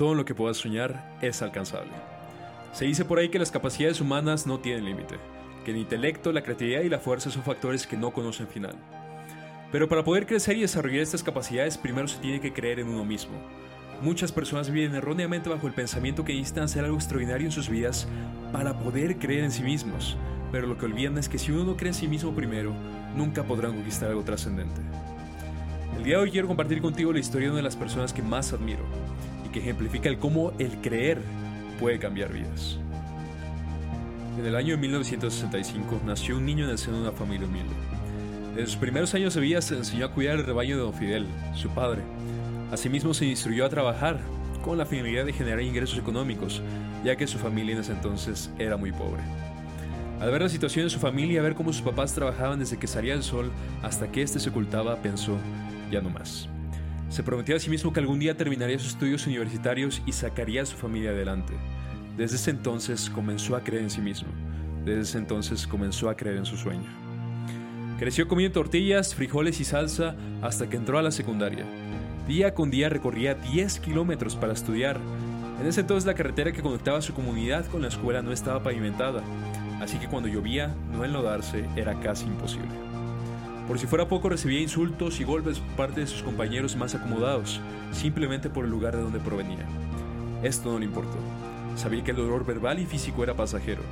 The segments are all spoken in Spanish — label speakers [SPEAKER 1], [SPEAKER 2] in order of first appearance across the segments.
[SPEAKER 1] todo lo que puedas soñar es alcanzable. Se dice por ahí que las capacidades humanas no tienen límite, que el intelecto, la creatividad y la fuerza son factores que no conocen final. Pero para poder crecer y desarrollar estas capacidades primero se tiene que creer en uno mismo. Muchas personas viven erróneamente bajo el pensamiento que necesitan hacer algo extraordinario en sus vidas para poder creer en sí mismos, pero lo que olvidan es que si uno no cree en sí mismo primero, nunca podrán conquistar algo trascendente. El día de hoy quiero compartir contigo la historia de una de las personas que más admiro y que ejemplifica el cómo el creer puede cambiar vidas. En el año de 1965 nació un niño en el seno de una familia humilde. Desde sus primeros años de vida se enseñó a cuidar el rebaño de Don Fidel, su padre. Asimismo se instruyó a trabajar con la finalidad de generar ingresos económicos, ya que su familia en ese entonces era muy pobre. Al ver la situación de su familia, a ver cómo sus papás trabajaban desde que salía el sol hasta que éste se ocultaba, pensó, ya no más. Se prometió a sí mismo que algún día terminaría sus estudios universitarios y sacaría a su familia adelante. Desde ese entonces comenzó a creer en sí mismo. Desde ese entonces comenzó a creer en su sueño. Creció comiendo tortillas, frijoles y salsa hasta que entró a la secundaria. Día con día recorría 10 kilómetros para estudiar. En ese entonces la carretera que conectaba su comunidad con la escuela no estaba pavimentada así que cuando llovía, no enlodarse era casi imposible. Por si fuera poco, recibía insultos y golpes por parte de sus compañeros más acomodados, simplemente por el lugar de donde provenía. Esto no le importó. Sabía que el dolor verbal y físico era pasajero,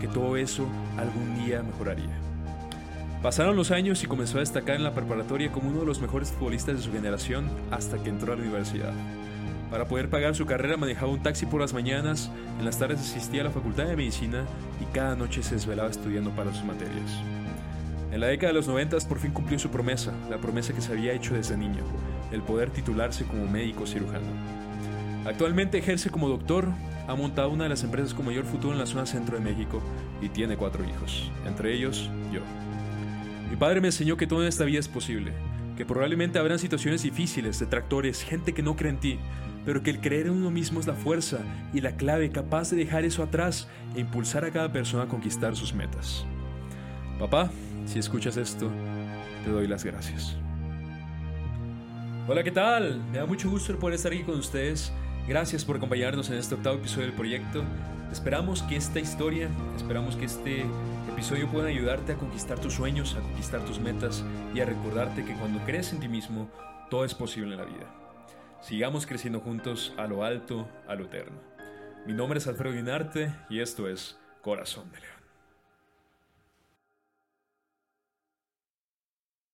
[SPEAKER 1] que todo eso algún día mejoraría. Pasaron los años y comenzó a destacar en la preparatoria como uno de los mejores futbolistas de su generación hasta que entró a la universidad. Para poder pagar su carrera manejaba un taxi por las mañanas, en las tardes asistía a la facultad de medicina y cada noche se desvelaba estudiando para sus materias. En la década de los 90 por fin cumplió su promesa, la promesa que se había hecho desde niño, el poder titularse como médico cirujano. Actualmente ejerce como doctor, ha montado una de las empresas con mayor futuro en la zona centro de México y tiene cuatro hijos, entre ellos yo. Mi padre me enseñó que todo en esta vida es posible, que probablemente habrán situaciones difíciles, detractores, gente que no cree en ti, pero que el creer en uno mismo es la fuerza y la clave capaz de dejar eso atrás e impulsar a cada persona a conquistar sus metas. Papá, si escuchas esto, te doy las gracias. Hola, ¿qué tal? Me da mucho gusto poder estar aquí con ustedes. Gracias por acompañarnos en este octavo episodio del proyecto. Esperamos que esta historia, esperamos que este episodio pueda ayudarte a conquistar tus sueños, a conquistar tus metas y a recordarte que cuando crees en ti mismo, todo es posible en la vida. Sigamos creciendo juntos a lo alto, a lo eterno. Mi nombre es Alfredo Guinarte y esto es Corazón de León.